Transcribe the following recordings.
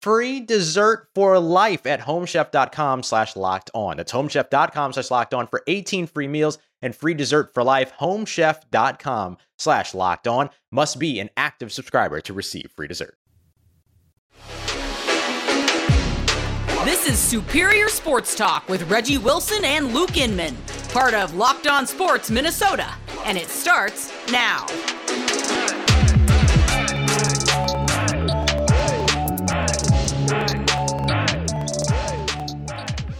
free dessert for life at homechef.com slash locked on. That's homechef.com slash locked on for 18 free meals and free dessert for life. Homechef.com slash locked on must be an active subscriber to receive free dessert. This is Superior Sports Talk with Reggie Wilson and Luke Inman, part of Locked On Sports Minnesota, and it starts now.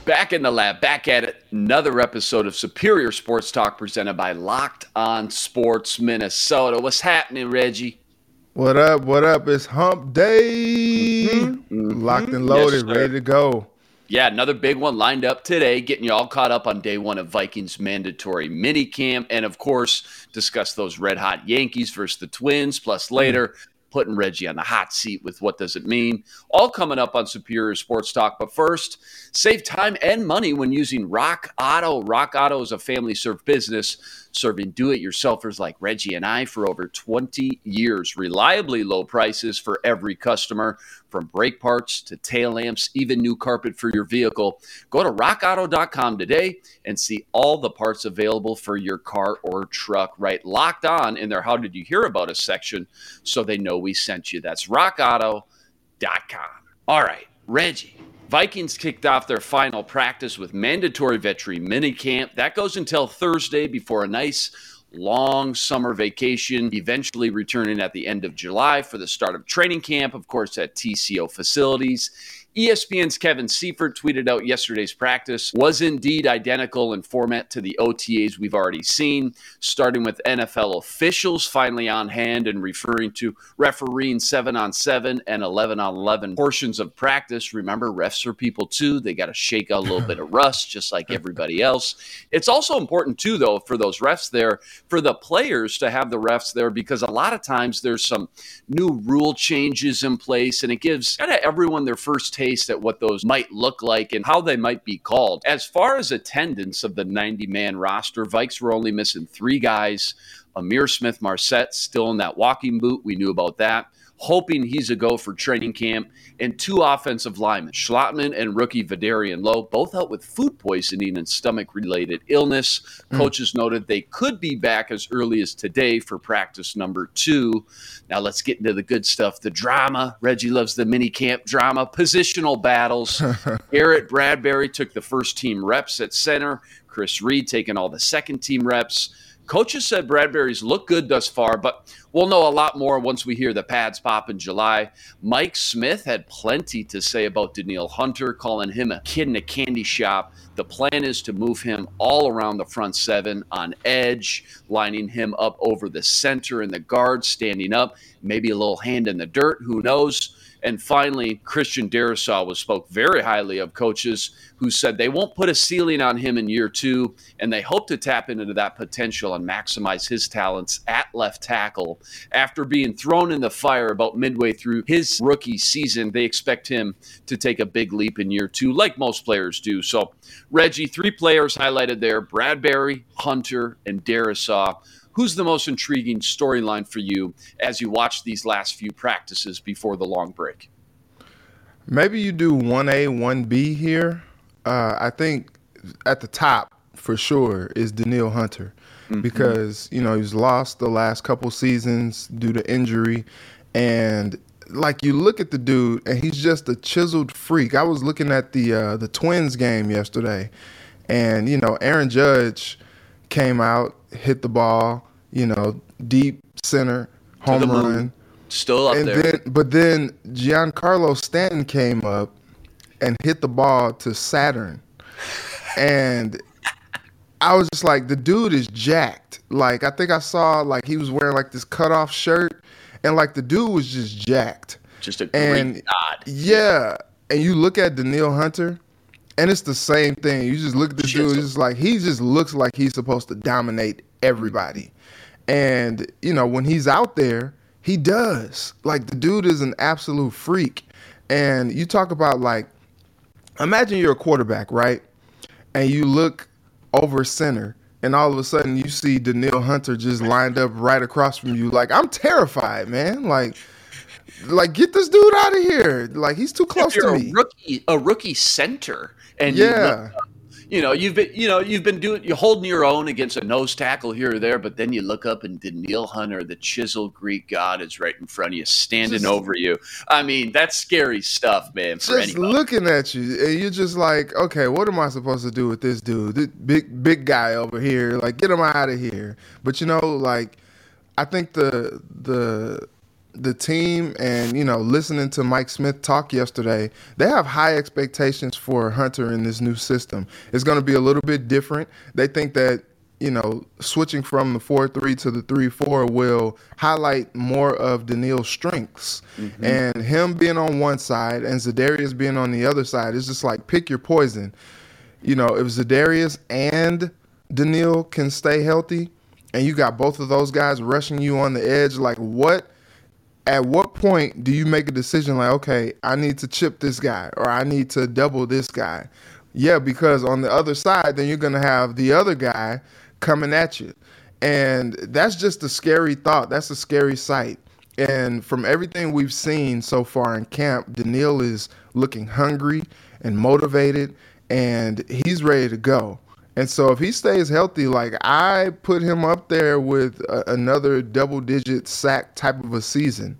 Back in the lab, back at it. Another episode of Superior Sports Talk presented by Locked On Sports Minnesota. What's happening, Reggie? What up? What up? It's Hump Day. Mm-hmm. Locked and loaded, Yes, ready to go. Yeah, another big one lined up today, getting you all caught up on day one of Vikings mandatory mini camp, and of course, discuss those red hot Yankees versus the Twins. Plus, later, putting Reggie on the hot seat with what does it mean. All coming up on Superior Sports Talk. But first, save time and money when using Rock Auto. Rock Auto is a family served business serving do it yourselfers like Reggie and I for over 20 years. Reliably low prices for every customer, from brake parts to tail lamps, even new carpet for your vehicle. Go to rockauto.com today and see all the parts available for your car or truck, right? Locked on in their How Did You Hear About Us section so they know we sent you. That's rockauto.com. All right, Reggie. Vikings kicked off their final practice with mandatory veteran minicamp. That goes until Thursday before a nice long summer vacation, eventually returning at the end of July for the start of training camp, of course, at TCO facilities. ESPN's Kevin Seifert tweeted out yesterday's practice was indeed identical in format to the OTAs we've already seen, starting with NFL officials finally on hand and referring to refereeing 7 on 7 and 11 on 11 portions of practice. Remember, refs are people too. They got to shake out a little bit of rust, just like everybody else. It's also important, too, though, for those refs there, for the players to have the refs there because a lot of times there's some new rule changes in place and it gives kind of everyone their first taste at what those might look like and how they might be called. As far as attendance of the 90 man roster, Vikes were only missing three guys. Ihmir Smith Marsette still in that walking boot. We knew about that. Hoping he's a go for training camp, and two offensive linemen, Schlottmann and rookie Vederian Lowe, both out with food poisoning and stomach related illness. Hmm. Coaches noted they could be back as early as today for practice number two. Now let's get into the good stuff the drama. Reggie loves the mini camp drama, positional battles. Garrett Bradbury took the first team reps at center, Chris Reed taking all the second team reps. Coaches said Bradbury's look good thus far, but we'll know a lot more once we hear the pads pop in July. Mike Smith had plenty to say about Danielle Hunter, calling him a kid in a candy shop. The plan is to move him all around the front seven on edge, lining him up over the center and the guard, standing up, maybe a little hand in the dirt, who knows. And finally, Christian Darrisaw was spoke very highly of coaches who said they won't put a ceiling on him in year two, and they hope to tap into that potential and maximize his talents at left tackle. After being thrown in the fire about midway through his rookie season, they expect him to take a big leap in year two, like most players do. So, Reggie, three players highlighted there Bradbury, Hunter, and Darrisaw. Who's the most intriguing storyline for you as you watch these last few practices before the long break? Maybe you do 1A, 1B here. Uh, I think at the top for sure is Danielle Hunter mm-hmm. because, you know, he's lost the last couple seasons due to injury. And like you look at the dude and he's just a chiseled freak. I was looking at the uh, the Twins game yesterday and, you know, Aaron Judge came out, hit the ball, you know, deep center, home run. Still up and there. Then, but then Giancarlo Stanton came up and hit the ball to Saturn. And I was just like, the dude is jacked. Like, I think I saw like he was wearing like this cutoff shirt, and like the dude was just jacked. Just a great and, nod. Yeah. And you look at Danielle Hunter, and it's the same thing. You just look at this dude, it's like he just looks like he's supposed to dominate everybody. And, you know, when he's out there, he does. Like the dude is an absolute freak. And you talk about like imagine you're a quarterback, right? And you look over center and all of a sudden you see Danielle Hunter just lined up right across from you. Like I'm terrified, man. Like like get this dude out of here. Like he's too close to me. A rookie, a rookie center, and yeah, you, know, you've been, you know, you've been doing, you're holding your own against a nose tackle here or there, but then you look up and Danielle Hunter, the chiseled Greek god, is right in front of you, standing just, over you. I mean, that's scary stuff, man. just anybody. looking at you, and you're just like, okay, what am I supposed to do with this dude, this big, big guy over here? Like, get him out of here. But you know, like, I think the the the team and you know listening to Mike Smith talk yesterday, they have high expectations for Hunter in this new system. It's going to be a little bit different. They think that you know switching from the four three to the three four will highlight more of Danielle's strengths, mm-hmm. and him being on one side and Za'Darius being on the other side is just like pick your poison. You know, if Za'Darius and Danielle can stay healthy, and you got both of those guys rushing you on the edge, like what? At what point do you make a decision like, okay, I need to chip this guy or I need to double this guy? Yeah, because on the other side, then you're going to have the other guy coming at you. And that's just a scary thought. That's a scary sight. And from everything we've seen so far in camp, Danielle is looking hungry and motivated, and he's ready to go. And so if he stays healthy, like I put him up there with a, another double digit sack type of a season.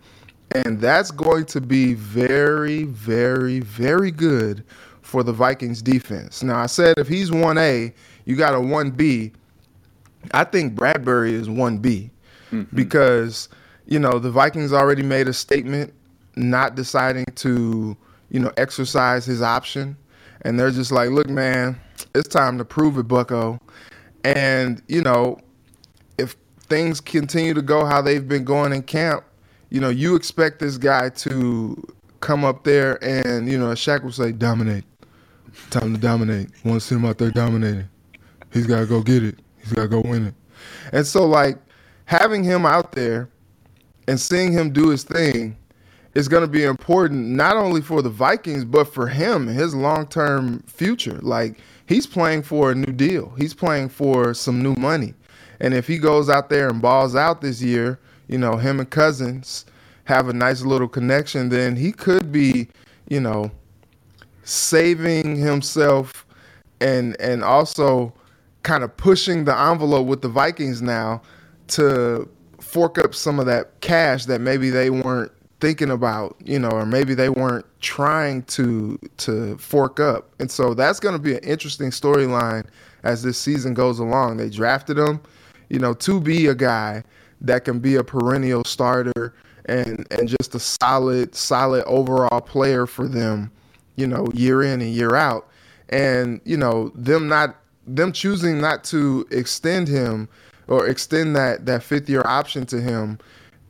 And that's going to be very, very, very good for the Vikings defense. Now, I said if he's 1A, you got a 1B. I think Bradbury is 1B mm-hmm. because, you know, the Vikings already made a statement not deciding to, you know, exercise his option. And they're just like, look, man, it's time to prove it, Bucko. And you know, if things continue to go how they've been going in camp, you know, you expect this guy to come up there and you know, Shaq will say, "Dominate, time to dominate." Want to see him out there dominating? He's got to go get it. He's got to go win it. And so, like having him out there and seeing him do his thing is going to be important not only for the Vikings but for him, his long term future. Like he's playing for a new deal. He's playing for some new money. And if he goes out there and balls out this year, you know, him and Cousins have a nice little connection, then he could be, you know, saving himself and and also kind of pushing the envelope with the Vikings now to fork up some of that cash that maybe they weren't thinking about, you know, or maybe they weren't trying to to fork up. And so that's going to be an interesting storyline as this season goes along. They drafted him, you know, to be a guy that can be a perennial starter and and just a solid solid overall player for them, you know, year in and year out. And, you know, them not them choosing not to extend him or extend that that fifth year option to him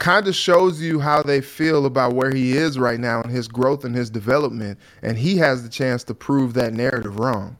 kind of shows you how they feel about where he is right now and his growth and his development. And he has the chance to prove that narrative wrong.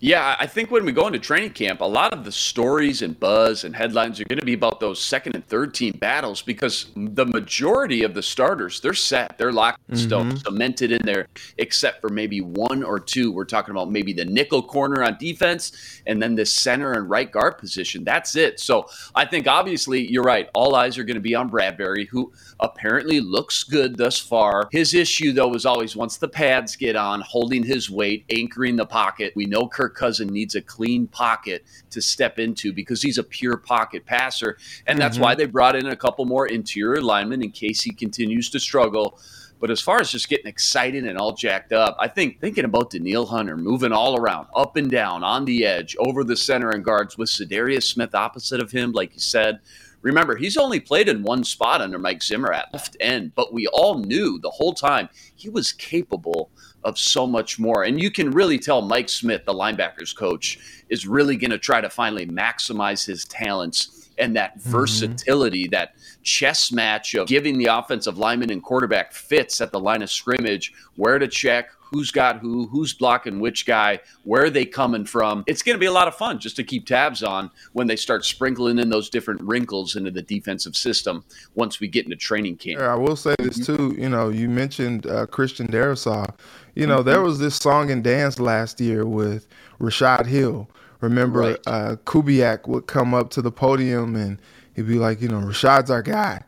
Yeah, I think when we go into training camp, a lot of the stories and buzz and headlines are going to be about those second and third team battles because the majority of the starters, they're set, they're locked stone, mm-hmm. cemented in there, except for maybe one or two. We're talking about maybe the nickel corner on defense and then the center and right guard position. That's it. So I think obviously you're right. All eyes are going to be on Bradbury, who apparently looks good thus far. His issue, though, is always once the pads get on, holding his weight, anchoring the pocket. We know Kirk Kirk Cousin needs a clean pocket to step into because he's a pure pocket passer. And that's mm-hmm. why they brought in a couple more interior linemen in case he continues to struggle. But as far as just getting excited and all jacked up, I think thinking about Danielle Hunter moving all around, up and down, on the edge, over the center and guards with Za'Darius Smith opposite of him, like you said. Remember, he's only played in one spot under Mike Zimmer at left end, but we all knew the whole time he was capable of so much more. And you can really tell Mike Smith, the linebackers coach, is really going to try to finally maximize his talents and that mm-hmm. versatility, that chess match of giving the offensive lineman and quarterback fits at the line of scrimmage, where to check, who's got who, who's blocking which guy, where are they coming from. It's going to be a lot of fun just to keep tabs on when they start sprinkling in those different wrinkles into the defensive system once we get into training camp. Yeah, I will say this too. You know, you mentioned uh, Christian Darrisaw. You know, mm-hmm. there was this song and dance last year with Rashad Hill. Remember, right. uh, Kubiak would come up to the podium and he'd be like, you know, Rashad's our guy.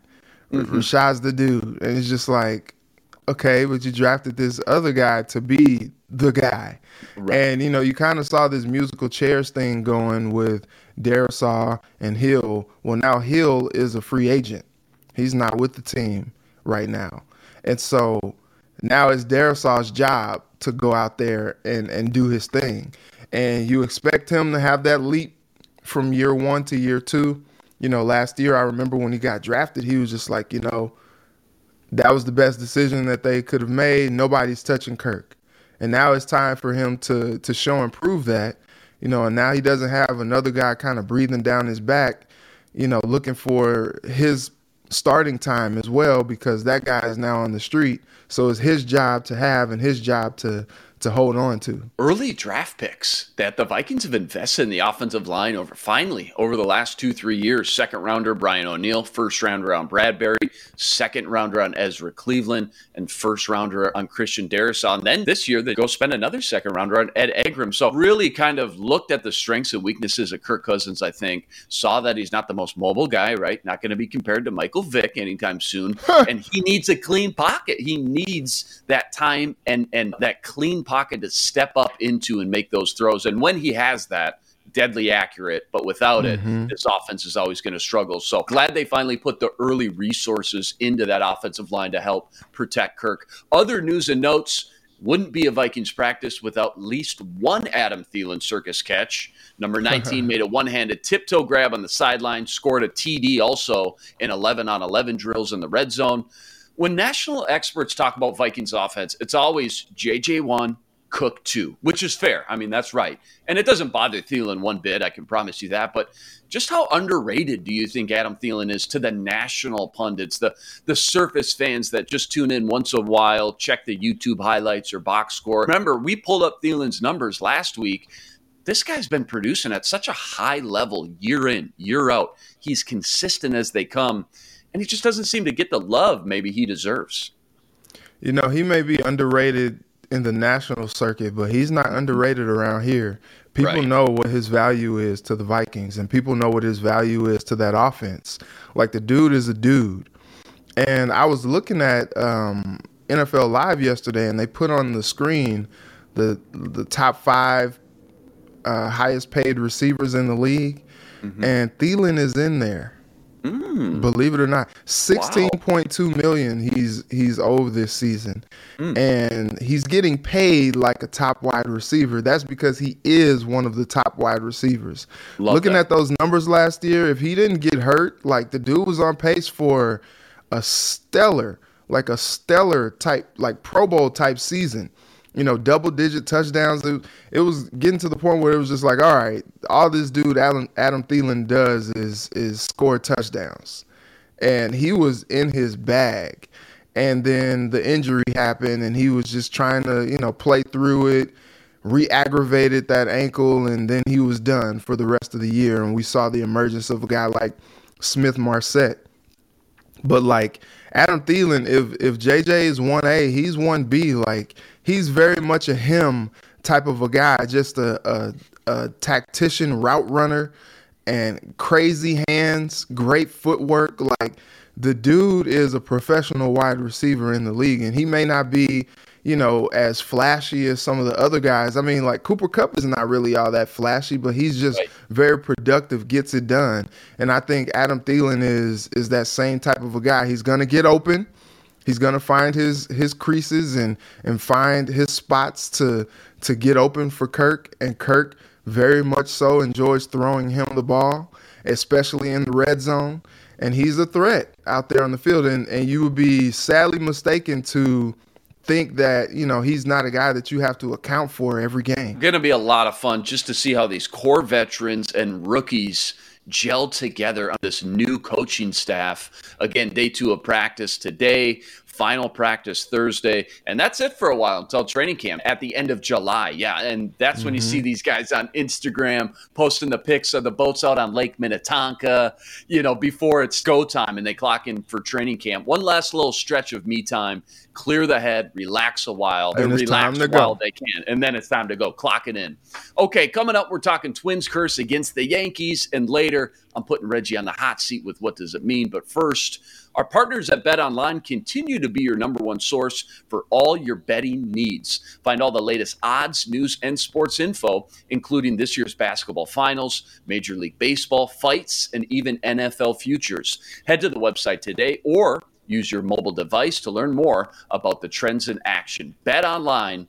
Mm-hmm. Rashad's the dude. And it's just like, okay, but you drafted this other guy to be the guy. Right. And, you know, you kind of saw this musical chairs thing going with Darrisaw and Hill. Well, now Hill is a free agent. He's not with the team right now. And so now it's Darrisaw's job to go out there and, and do his thing. And you expect him to have that leap from year one to year two. You know, last year, I remember when he got drafted, he was just like, you know, that was the best decision that they could have made. Nobody's touching Kirk. And now it's time for him to to show and prove that. You know, and now he doesn't have another guy kind of breathing down his back, you know, looking for his starting time as well because that guy is now on the street. So it's his job to have and his job to to hold on to. Early draft picks that the Vikings have invested in the offensive line over finally over the last two, three years. Second rounder Brian O'Neill, first rounder on Bradbury, second rounder on Ezra Cleveland, and first rounder on Christian Darrisaw. And then this year they go spend another second rounder on Ed Ingram. So really kind of looked at the strengths and weaknesses of Kirk Cousins, I think, saw that he's not the most mobile guy, right? Not going to be compared to Michael Vick anytime soon. and he needs a clean pocket. He needs that time and and that clean pocket to step up into and make those throws. And when he has that, deadly accurate, but without mm-hmm. it, this offense is always going to struggle. So glad they finally put the early resources into that offensive line to help protect Kirk. Other news and notes wouldn't be a Vikings practice without at least one Adam Thielen circus catch. Number 19 made a one handed tiptoe grab on the sideline, scored a TD also in 11 on 11 drills in the red zone when national experts talk about Vikings offense, it's always JJ1, Cook 2, which is fair. I mean, that's right. And it doesn't bother Thielen one bit, I can promise you that. But just how underrated do you think Adam Thielen is to the national pundits, the, the surface fans that just tune in once a while, check the YouTube highlights or box score? Remember, we pulled up Thielen's numbers last week this guy's been producing at such a high level year in, year out. He's consistent as they come and he just doesn't seem to get the love maybe he deserves. You know, he may be underrated in the national circuit, but he's not underrated around here. People right. know what his value is to the Vikings, and people know what his value is to that offense. Like the dude is a dude. And I was looking at um, NFL Live yesterday, and they put on the screen the the top five uh, highest paid receivers in the league, mm-hmm. and Thielen is in there. Mm. Believe it or not, sixteen point two million he's he's owed this season, mm. and he's getting paid like a top wide receiver. That's because he is one of the top wide receivers. Love Looking that. at those numbers last year, if he didn't get hurt, like the dude was on pace for a stellar, like a stellar type, like Pro Bowl type season you know, double digit touchdowns. It, it, was getting to the point where it was just like, all right, all this dude Adam, Adam Thielen does is is score touchdowns. and he was in his bag. And then the injury happened, and he was just trying to, you know, play through it, re aggravated that ankle, and then he was done for the rest of the year. And we saw the emergence of a guy like Smith-Marsette. But like Adam Thielen, if if JJ is one A, he's one B. Like he's very much a him type of a guy, just a, a, a tactician, route runner, and crazy hands, great footwork. Like the dude is a professional wide receiver in the league, and he may not be, you know, as flashy as some of the other guys. I mean, like Cooper Kupp is not really all that flashy, but he's just right. very productive, gets it done. And I think Adam Thielen is is that same type of a guy. He's gonna get open. He's gonna find his his creases and and find his spots to to get open for Kirk. And Kirk very much so enjoys throwing him the ball, especially in the red zone and he's a threat out there on the field. And and you would be sadly mistaken to think that you know he's not a guy that you have to account for every game. Going to be a lot of fun just to see how these core veterans and rookies gel together on this new coaching staff. Again, day two of practice today final practice Thursday, and that's it for a while until training camp at the end of July. Yeah, and that's mm-hmm. when you see mm-hmm. these guys on Instagram posting the pics of the boats out on Lake Minnetonka, you know, before it's go time and they clock in for training camp. One last little stretch of me time, clear the head, relax a while, and relax while they can, and then it's time to go. Clock it in. Okay, coming up, we're talking Twins curse against the Yankees, and later I'm putting Reggie on the hot seat with what does it mean. But first, our partners at Bet Online continue to be your number one source for all your betting needs. Find all the latest odds, news, and sports info, including this year's basketball finals, Major League Baseball, fights, and even NFL futures. Head to the website today or use your mobile device to learn more about the trends in action. Bet Online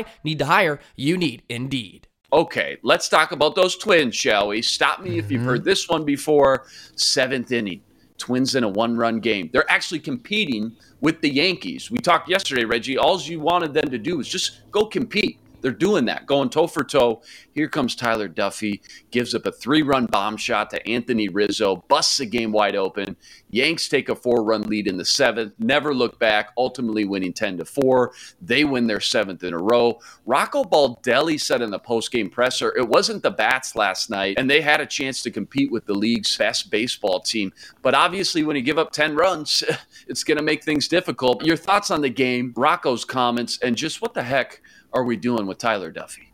Need to hire? You need Indeed. Okay, let's talk about those twins, shall we? Stop me mm-hmm. if you've heard mm-hmm. this one before. Seventh inning, twins in a one run game. They're actually competing with the Yankees. We talked yesterday, Reggie. All you wanted them to do was just go compete. They're doing that, going toe for toe. Here comes Tyler Duffey, gives up a three run bomb shot to Anthony Rizzo, busts the game wide open. Yanks take a four run lead in the seventh, never look back, ultimately winning 10 to 4. They win their seventh in a row. Rocco Baldelli said in the post game presser, it wasn't the bats last night, and they had a chance to compete with the league's best baseball team. But obviously, when you give up 10 runs, it's going to make things difficult. Your thoughts on the game, Rocco's comments, and just what the heck are we doing with Tyler Duffey?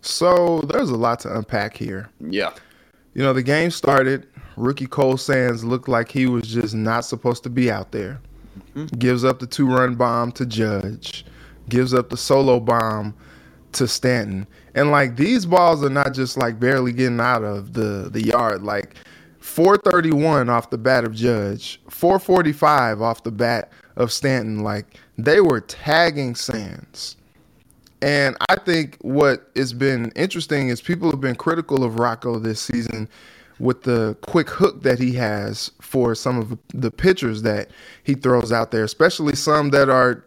So there's a lot to unpack here. Yeah. You know, the game started. Rookie Cole Sands looked like he was just not supposed to be out there. Mm-hmm. Gives up the two run bomb to Judge, gives up the solo bomb to Stanton. And like these balls are not just like barely getting out of the, the yard. Like 431 off the bat of Judge, 445 off the bat of Stanton. Like they were tagging Sands. And I think what has been interesting is people have been critical of Rocco this season with the quick hook that he has for some of the pitchers that he throws out there, especially some that are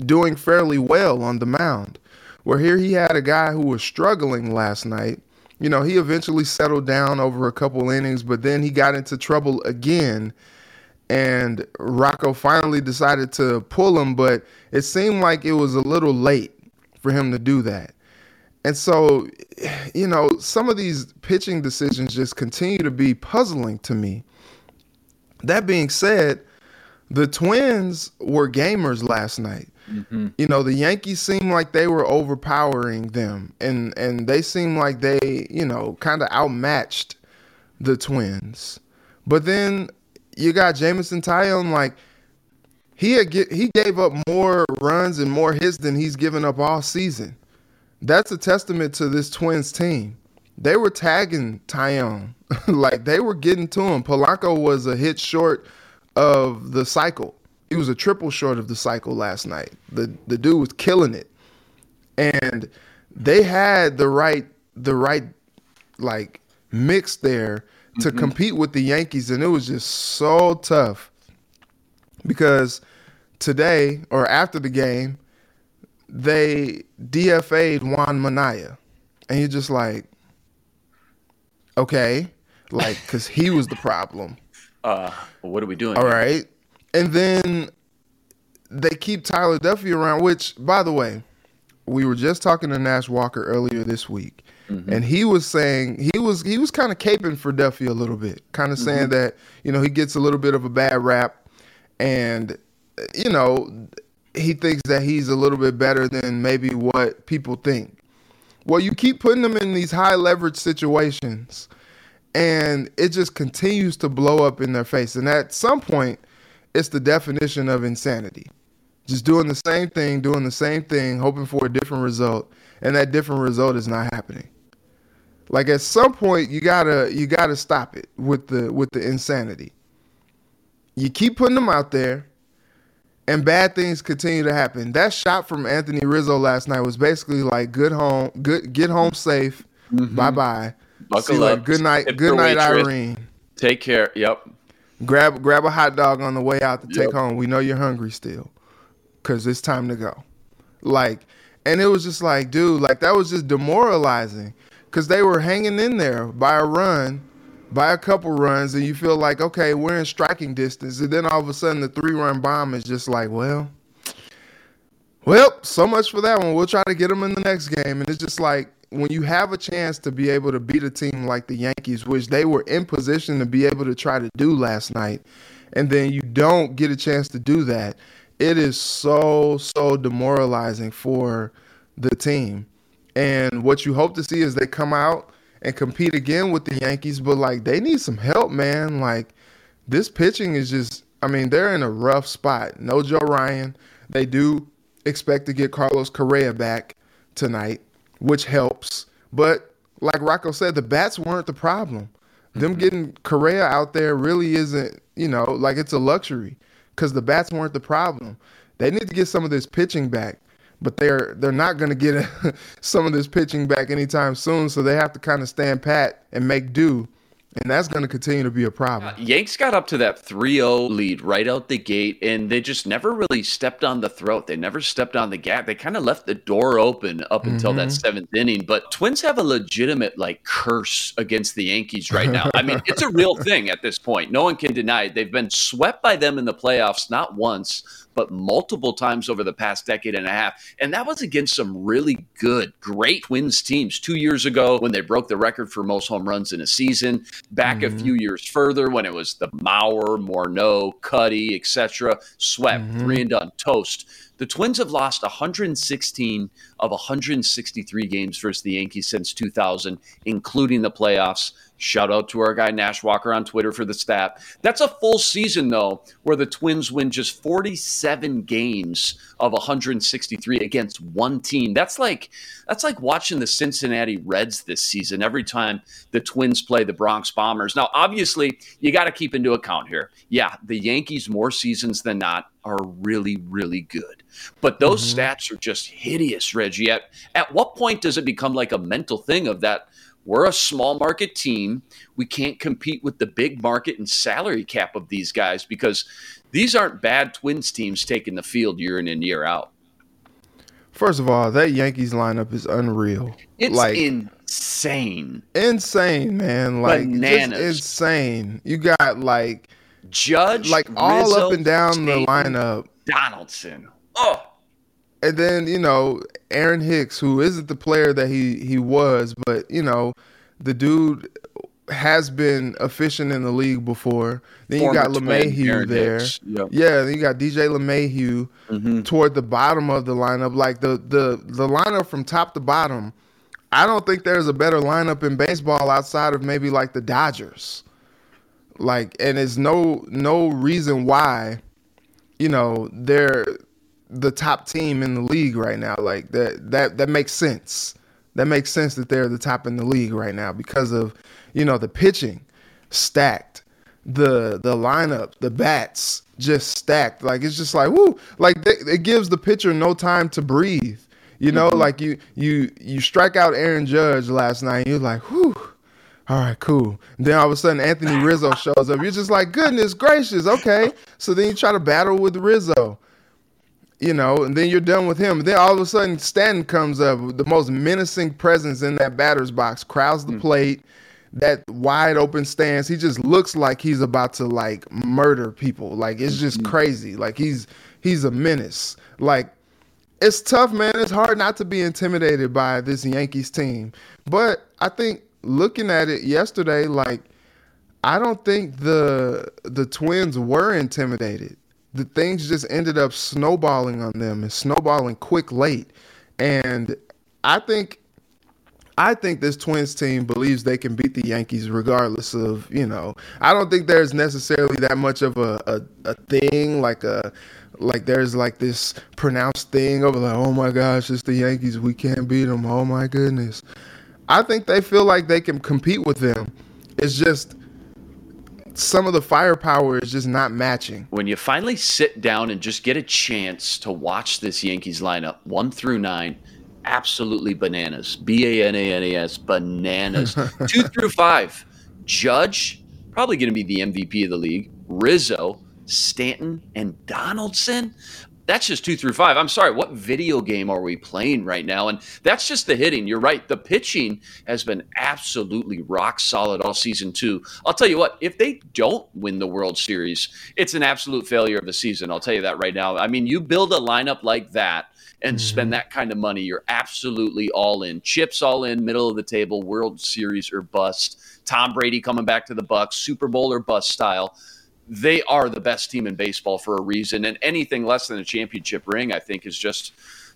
doing fairly well on the mound. Where here he had a guy who was struggling last night. You know, he eventually settled down over a couple innings, but then he got into trouble again. And Rocco finally decided to pull him, but it seemed like it was a little late for him to do that. And so, you know, some of these pitching decisions just continue to be puzzling to me. That being said, the Twins were gamers last night. Mm-hmm. You know, the Yankees seemed like they were overpowering them, and and they seemed like they, you know, kind of outmatched the Twins. But then you got Jameson Taillon, like he had get, he gave up more runs and more hits than he's given up all season. That's a testament to this Twins team. They were tagging Taillon, like they were getting to him. Polanco was a hit short of the cycle. He was a triple short of the cycle last night. The the dude was killing it. And they had the right the right like mix there to mm-hmm. compete with the Yankees and it was just so tough because today or after the game they DFA'd Juan Minaya and you're just like okay like cuz he was the problem uh what are we doing all here? right and then they keep Tyler Duffey around which by the way we were just talking to Nash Walker earlier this week, mm-hmm. and he was saying he was he was kind of caping for Duffey a little bit, kind of mm-hmm. saying that you know he gets a little bit of a bad rap, and you know he thinks that he's a little bit better than maybe what people think. Well, you keep putting them in these high leverage situations, and it just continues to blow up in their face, and at some point, it's the definition of insanity just doing the same thing, doing the same thing, hoping for a different result, and that different result is not happening. Like at some point you gotta you gotta stop it with the with the insanity. You keep putting them out there, and bad things continue to happen. That shot from Anthony Rizzo last night was basically like good home, good get home safe. Mm-hmm. Bye bye. Buckle See, up. Like, good night, good night, Irene. Take care. Yep. Grab grab a hot dog on the way out to yep. take home. We know you're hungry still because it's time to go. Like, and it was just like, dude, like that was just demoralizing because they were hanging in there by a run, by a couple runs, and you feel like, okay, we're in striking distance. And then all of a sudden, the three run bomb is just like, well, well, so much for that one. We'll try to get them in the next game. And it's just like, when you have a chance to be able to beat a team like the Yankees, which they were in position to be able to try to do last night, and then you don't get a chance to do that, it is so so demoralizing for the team. And what you hope to see is they come out and compete again with the Yankees, but like they need some help, man. Like this pitching is just I mean, they're in a rough spot. No Joe Ryan. They do expect to get Carlos Correa back tonight, which helps. But like Rocco said, the bats weren't the problem. Them mm-hmm. getting Correa out there really isn't, you know, like it's a luxury because the bats weren't the problem. They need to get some of this pitching back, but they're they're not going to get some of this pitching back anytime soon. So they have to kind of stand pat and make do and that's going to continue to be a problem. Yanks got up to that 3 0 lead right out the gate, and they just never really stepped on the throat. They never stepped on the gap. They kind of left the door open up until mm-hmm. that seventh inning. But Twins have a legitimate, like, curse against the Yankees right now. I mean, it's a real thing at this point. No one can deny it. They've been swept by them in the playoffs not once, but multiple times over the past decade and a half. And that was against some really good, great Twins teams two years ago when they broke the record for most home runs in a season. Back mm-hmm. a few years further when it was the Mauer, Morneau, Cuddy, etc. Swept, mm-hmm. three and done, toast. The Twins have lost 116 of 163 games versus the Yankees since 2000, including the playoffs. Shout out to our guy Nash Walker on Twitter for the stat. That's a full season, though, where the Twins win just 47 games of 163 against one team. That's like that's like watching the Cincinnati Reds this season every time the Twins play the Bronx Bombers. Now, obviously, you got to keep into account here. Yeah, the Yankees more seasons than not are really, really good. But those mm-hmm. stats are just hideous, Reggie. At, at what point does it become like a mental thing of that? We're a small market team. We can't compete with the big market and salary cap of these guys because these aren't bad Twins teams taking the field year in and year out. First of all, that Yankees lineup is unreal. It's like insane. Insane, man. Like Bananas. insane. You got like Judge, like all up and down the lineup. Donaldson. Oh, and then you know Aaron Hicks, who isn't the player that he he was, but you know the dude has been efficient in the league before. Then Former you got LeMahieu there, yep. yeah. Then you got DJ LeMahieu mm-hmm. toward the bottom of the lineup, like the the the lineup from top to bottom. I don't think there's a better lineup in baseball outside of maybe like the Dodgers. Like, and it's no no reason why, you know, they're the top team in the league right now. Like that that that makes sense. That makes sense that they're the top in the league right now because of, you know, the pitching stacked. the the lineup, the bats just stacked. Like it's just like whoo, like it gives the pitcher no time to breathe. You know, mm-hmm. like you you you strike out Aaron Judge last night. you're like, whoo. All right, cool. And then all of a sudden, Anthony Rizzo shows up. You're just like, goodness gracious, okay. So then you try to battle with Rizzo, you know, and then you're done with him. And then all of a sudden, Stanton comes up, the most menacing presence in that batter's box, crowds the mm. plate, that wide open stance. He just looks like he's about to like murder people. Like it's just mm-hmm. crazy. Like he's he's a menace. Like it's tough, man. It's hard not to be intimidated by this Yankees team. But I think looking at it yesterday, like I don't think the the Twins were intimidated. The things just ended up snowballing on them and snowballing quick late. And I think I think this Twins team believes they can beat the Yankees regardless of, you know, I don't think there's necessarily that much of a, a, a thing like a like there's like this pronounced thing of like, oh my gosh, it's the Yankees, we can't beat them. Oh my goodness. I think they feel like they can compete with them. It's just some of the firepower is just not matching. When you finally sit down and just get a chance to watch this Yankees lineup, one through nine, absolutely bananas. B A N A N A S, bananas. Two through five, Judge, probably going to be the MVP of the league. Rizzo, Stanton, and Donaldson. That's just two through five. I'm sorry, what video game are we playing right now? And that's just the hitting. You're right. The pitching has been absolutely rock solid all season, too. I'll tell you what, if they don't win the World Series, it's an absolute failure of the season. I'll tell you that right now. I mean, you build a lineup like that and mm-hmm. spend that kind of money, you're absolutely all in. Chips all in, middle of the table, World Series or bust. Tom Brady coming back to the Bucs, Super Bowl or bust style. They are the best team in baseball for a reason, and anything less than a championship ring, I think, is just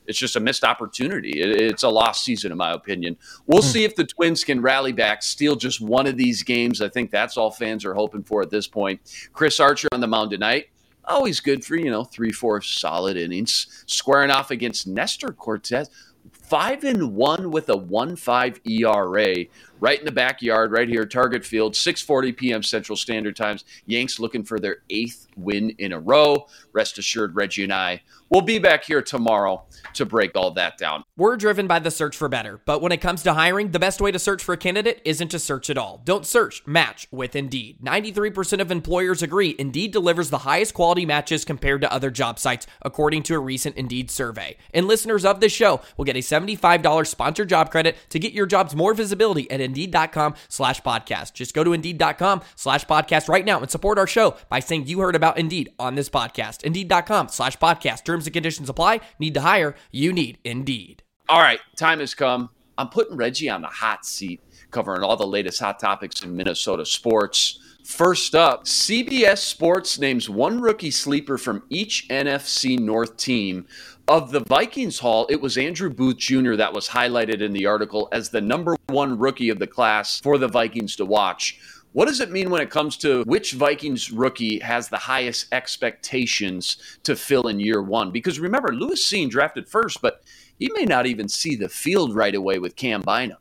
it's just a missed opportunity. it's a lost season, in my opinion. We'll mm. see if the Twins can rally back, steal just one of these games. I think that's all fans are hoping for at this point. Chris Archer on the mound tonight always good for, you know, three, four solid innings. Squaring off against Nestor Cortes. five and one with a one five ERA, right in the backyard, right here, Target Field, 6:40 p.m. Central Standard Times. Yanks looking for their eighth win in a row. Rest assured, Reggie and I We'll be back here tomorrow to break all that down. We're driven by the search for better, but when it comes to hiring, the best way to search for a candidate isn't to search at all. Don't search, match with Indeed. 93% of employers agree Indeed delivers the highest quality matches compared to other job sites, according to a recent Indeed survey. And listeners of this show will get a $75 sponsored job credit to get your jobs more visibility at Indeed.com slash podcast. Just go to Indeed.com slash podcast right now and support our show by saying you heard about Indeed on this podcast. Indeed.com slash podcast Terms and conditions apply. Need to hire? You need Indeed. All right, time has come. I'm putting Reggie on the hot seat, covering all the latest hot topics in Minnesota sports. First up, CBS Sports names one rookie sleeper from each NFC North team. Of the Vikings Hall, it was Andrew Booth Jr. that was highlighted in the article as the number one rookie of the class for the Vikings to watch. What does it mean when it comes to which Vikings rookie has the highest expectations to fill in year one? Because remember, Lewis Cine drafted first, but he may not even see the field right away with Cam Bynum.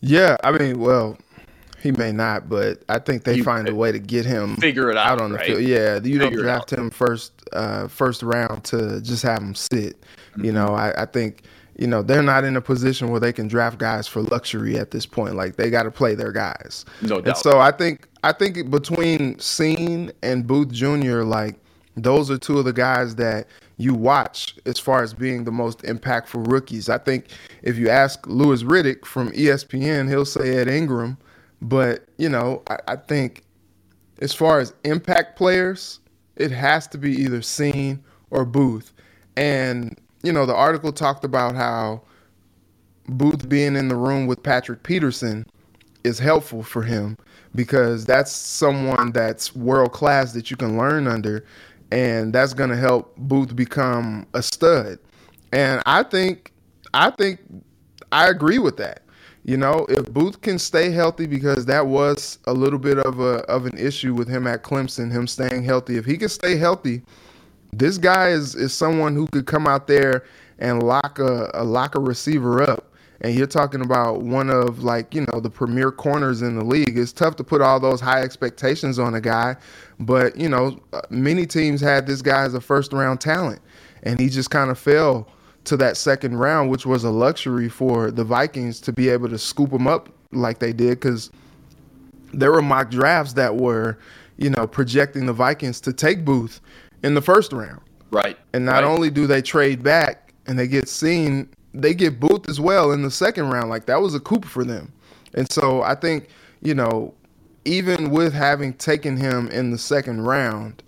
Yeah, I mean, well, he may not, but I think they you, find a way to get him figure it out, out on the right? field. Yeah, you don't draft him first uh, first round to just have them sit. Mm-hmm. You know, I, I think you know, they're not in a position where they can draft guys for luxury at this point. Like they got to play their guys. No doubt. And so I think I think between Cine and Booth Jr., like those are two of the guys that you watch as far as being the most impactful rookies. I think if you ask Louis Riddick from ESPN, he'll say Ed Ingram. But, you know, I, I think as far as impact players, it has to be either Cine or Booth. And you know, the article talked about how Booth being in the room with Patrick Peterson is helpful for him because that's someone that's world class that you can learn under, and that's going to help Booth become a stud. And I think, I think, I agree with that. You know, if Booth can stay healthy, because that was a little bit of a of an issue with him at Clemson, him staying healthy. If he can stay healthy, this guy is is someone who could come out there and lock a, a lock a receiver up and you're talking about one of like you know the premier corners in the league it's tough to put all those high expectations on a guy but you know many teams had this guy as a first round talent and he just kind of fell to that second round which was a luxury for the vikings to be able to scoop him up like they did because there were mock drafts that were you know projecting the vikings to take booth in the first round right and not right. only do they trade back and they get Cine they get Booth as well in the second round. Like that was a coup for them. And so I think, you know, even with having taken him in the second round,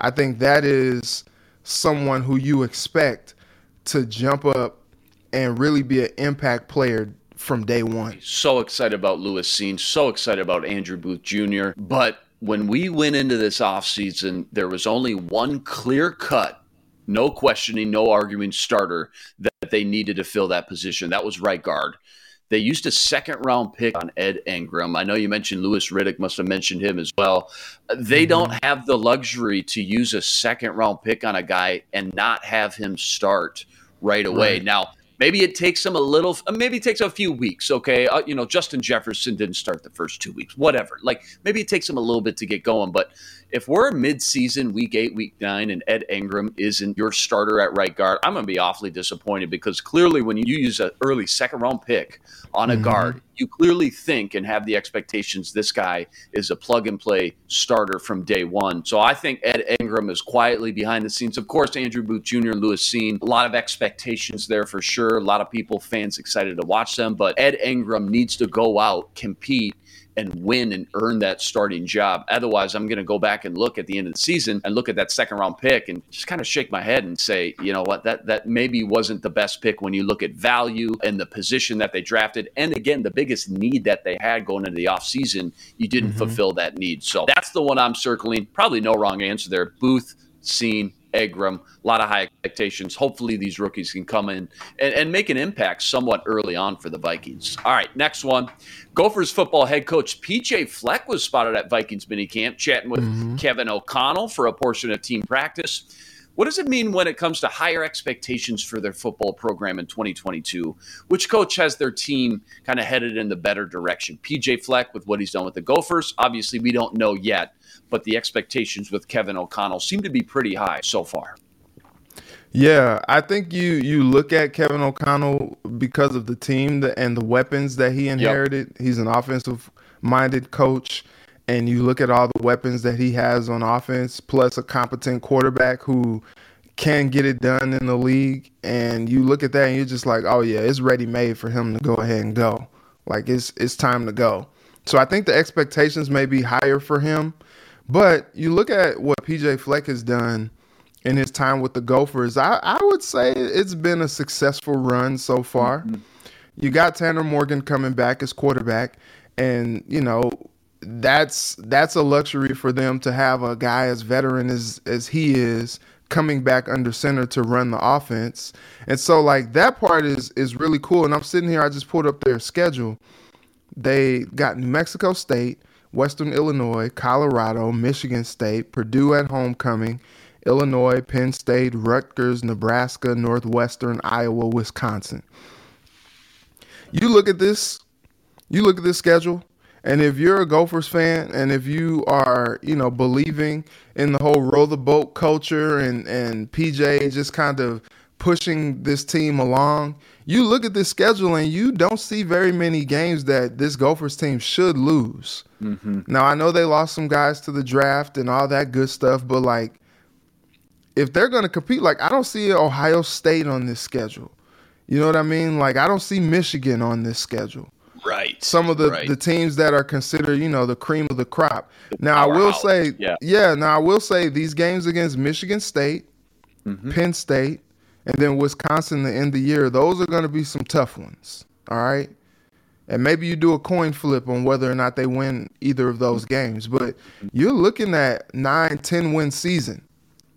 I think that is someone who you expect to jump up and really be an impact player from day one. So excited about Lewis Cine, so excited about Andrew Booth Jr. But when we went into this offseason, there was only one clear cut no questioning, no arguing starter that they needed to fill that position. That was right guard. They used a second round pick on Ed Ingram. I know you mentioned Lewis Riddick, must have mentioned him as well. They don't have the luxury to use a second round pick on a guy and not have him start right away. Right. Now, maybe it takes them a little, maybe it takes a few weeks. Okay. Uh, you know, Justin Jefferson didn't start the first two weeks, whatever. Like maybe it takes them a little bit to get going, but if we're mid-season, week eight, week nine, and Ed Ingram isn't your starter at right guard, I'm going to be awfully disappointed because clearly, when you use an early second-round pick on a mm-hmm. guard, you clearly think and have the expectations this guy is a plug-and-play starter from day one. So I think Ed Ingram is quietly behind the scenes. Of course, Andrew Booth Jr. and Lewis Cine, a lot of expectations there for sure. A lot of people, fans excited to watch them, but Ed Ingram needs to go out, compete, and win and earn that starting job. Otherwise, I'm going to go back and look at the end of the season and look at that second round pick and just kind of shake my head and say, you know what, that that maybe wasn't the best pick when you look at value and the position that they drafted. And again, the biggest need that they had going into the offseason, you didn't mm-hmm. fulfill that need. So that's the one I'm circling. Probably no wrong answer there. Booth, Cine, Ingram, a lot of high expectations. Hopefully, these rookies can come in and, and, make an impact somewhat early on for the Vikings. All right, next one. Gophers football head coach PJ Fleck was spotted at Vikings minicamp chatting with mm-hmm. Kevin O'Connell for a portion of team practice. What does it mean when it comes to higher expectations for their football program in 2022? Which coach has their team kind of headed in the better direction? PJ Fleck with what he's done with the Gophers? Obviously, we don't know yet but the expectations with Kevin O'Connell seem to be pretty high so far. Yeah, I think you you look at Kevin O'Connell because of the team and the weapons that he inherited. Yep. He's an offensive minded coach and you look at all the weapons that he has on offense plus a competent quarterback who can get it done in the league and you look at that and you're just like, "Oh yeah, it's ready made for him to go ahead and go." Like it's it's time to go. So I think the expectations may be higher for him but you look at what PJ Fleck has done in his time with the Gophers, I, I would say it's been a successful run so far. Mm-hmm. You got Tanner Morgan coming back as quarterback, and you know that's that's a luxury for them to have a guy as veteran as as he is coming back under center to run the offense. And so like that part is is really cool. And I'm sitting here, I just pulled up their schedule. They got New Mexico State, Western Illinois, Colorado, Michigan State, Purdue at homecoming, Illinois, Penn State, Rutgers, Nebraska, Northwestern, Iowa, Wisconsin. You look at this, you look at this schedule, and if you're a Gophers fan and if you are, you know, believing in the whole row the boat culture and and PJ just kind of pushing this team along, you look at this schedule and you don't see very many games that this Gophers team should lose. Mm-hmm. Now, I know they lost some guys to the draft and all that good stuff, but like, if they're going to compete, like, I don't see Ohio State on this schedule. You know what I mean? Like, I don't see Michigan on this schedule. Right. Some of the, right. the teams that are considered, you know, the cream of the crop. now, I will say, yeah. yeah, now I will say these games against Michigan State, mm-hmm. Penn State, and then Wisconsin the end of the year, those are going to be some tough ones. All right. And maybe you do a coin flip on whether or not they win either of those games. But you're looking at nine ten win season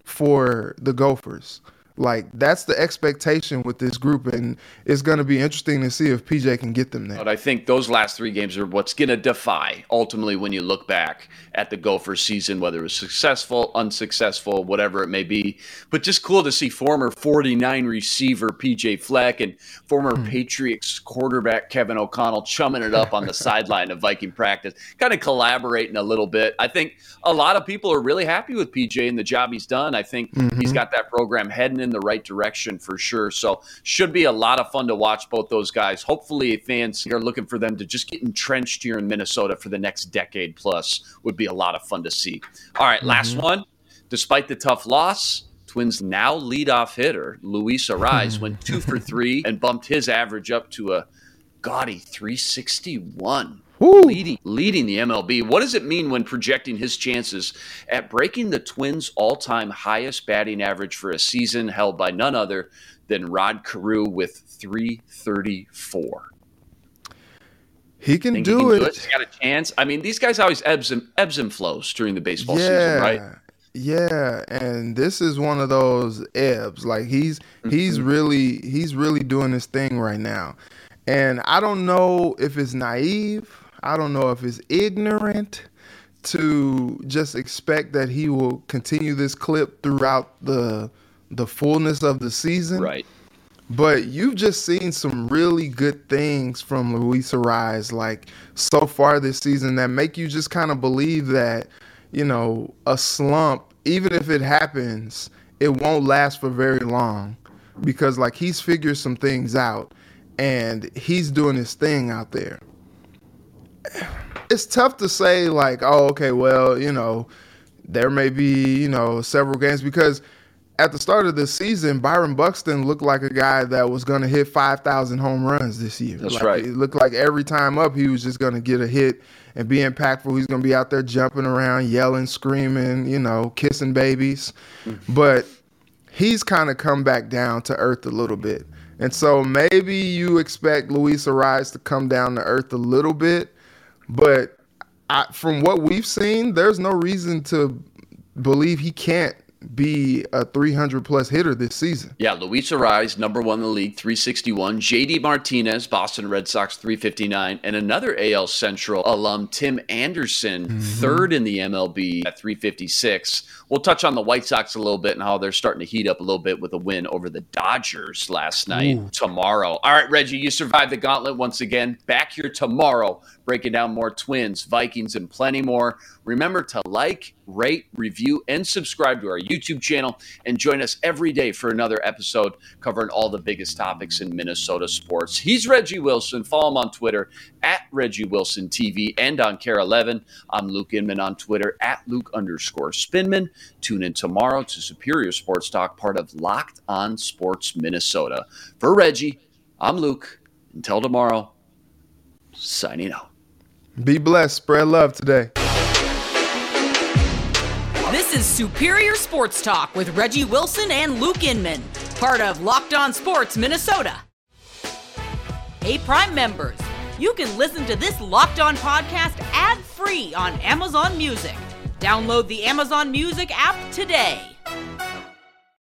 for the Gophers. Like that's the expectation with this group, and it's going to be interesting to see if PJ can get them there. But I think those last three games are what's going to defy ultimately when you look back at the Gophers season, whether it was successful, unsuccessful, whatever it may be. But just cool to see former 49 receiver PJ Fleck and former hmm. Patriots quarterback Kevin O'Connell chumming it up on the sideline of Viking practice, kind of collaborating a little bit. I think a lot of people are really happy with PJ and the job he's done. I think mm-hmm. he's got that program heading in the right direction for sure. So should be a lot of fun to watch both those guys. Hopefully, fans are looking for them to just get entrenched here in Minnesota for the next decade plus. Would be a lot of fun to see. All right, mm-hmm. last one. Despite the tough loss, Twins now leadoff hitter Luis Arraez went two for three and bumped his average up to a gaudy 361 leading leading the MLB. What does it mean when projecting his chances at breaking the Twins' all-time highest batting average for a season held by none other than Rod Carew with 334? He can do, he can it. do, it. He's got a chance. I mean, these guys always ebbs and ebbs and flows during the baseball yeah. season, right? Yeah, and this is one of those ebbs. Like he's mm-hmm. he's really he's really doing this thing right now. And I don't know if it's naive I don't know if it's ignorant to just expect that he will continue this clip throughout the the fullness of the season. Right. But you've just seen some really good things from Luis Arraez like so far this season that make you just kind of believe that, you know, a slump, even if it happens, it won't last for very long. Because like he's figured some things out and he's doing his thing out there it's tough to say like, oh, okay, well, you know, there may be, you know, several games because at the start of the season, Byron Buxton looked like a guy that was going to hit 5,000 home runs this year. That's like, right. It looked like every time up, he was just going to get a hit and be impactful. He's going to be out there jumping around, yelling, screaming, you know, kissing babies. Mm-hmm. But he's kind of come back down to earth a little bit. And so maybe you expect Luis Arraez to come down to earth a little bit but I, from what we've seen, there's no reason to believe he can't be a 300 plus hitter this season. Yeah, Luis Arraez, number one in the league, 361. JD Martinez, Boston Red Sox, 359. And another AL Central alum, Tim Anderson, mm-hmm. third in the MLB at 356. We'll touch on the White Sox a little bit and how they're starting to heat up a little bit with a win over the Dodgers last night. Ooh. Tomorrow. All right, Reggie, you survived the gauntlet once again. Back here tomorrow, breaking down more Twins, Vikings, and plenty more. Remember to like, rate, review, and subscribe to our YouTube channel and join us every day for another episode covering all the biggest topics in Minnesota sports. He's Reggie Wilson. Follow him on Twitter at Reggie Wilson TV and on KARE 11. I'm Luke Inman on Twitter at Luke underscore Spinman. Tune in tomorrow to Superior Sports Talk, part of Locked On Sports Minnesota. For Reggie, I'm Luke. Until tomorrow, signing out. Be blessed. Spread love today. This is Superior Sports Talk with Reggie Wilson and Luke Inman, part of Locked On Sports Minnesota. Hey, Prime members, you can listen to this Locked On podcast ad free on Amazon Music. Download the Amazon Music app today.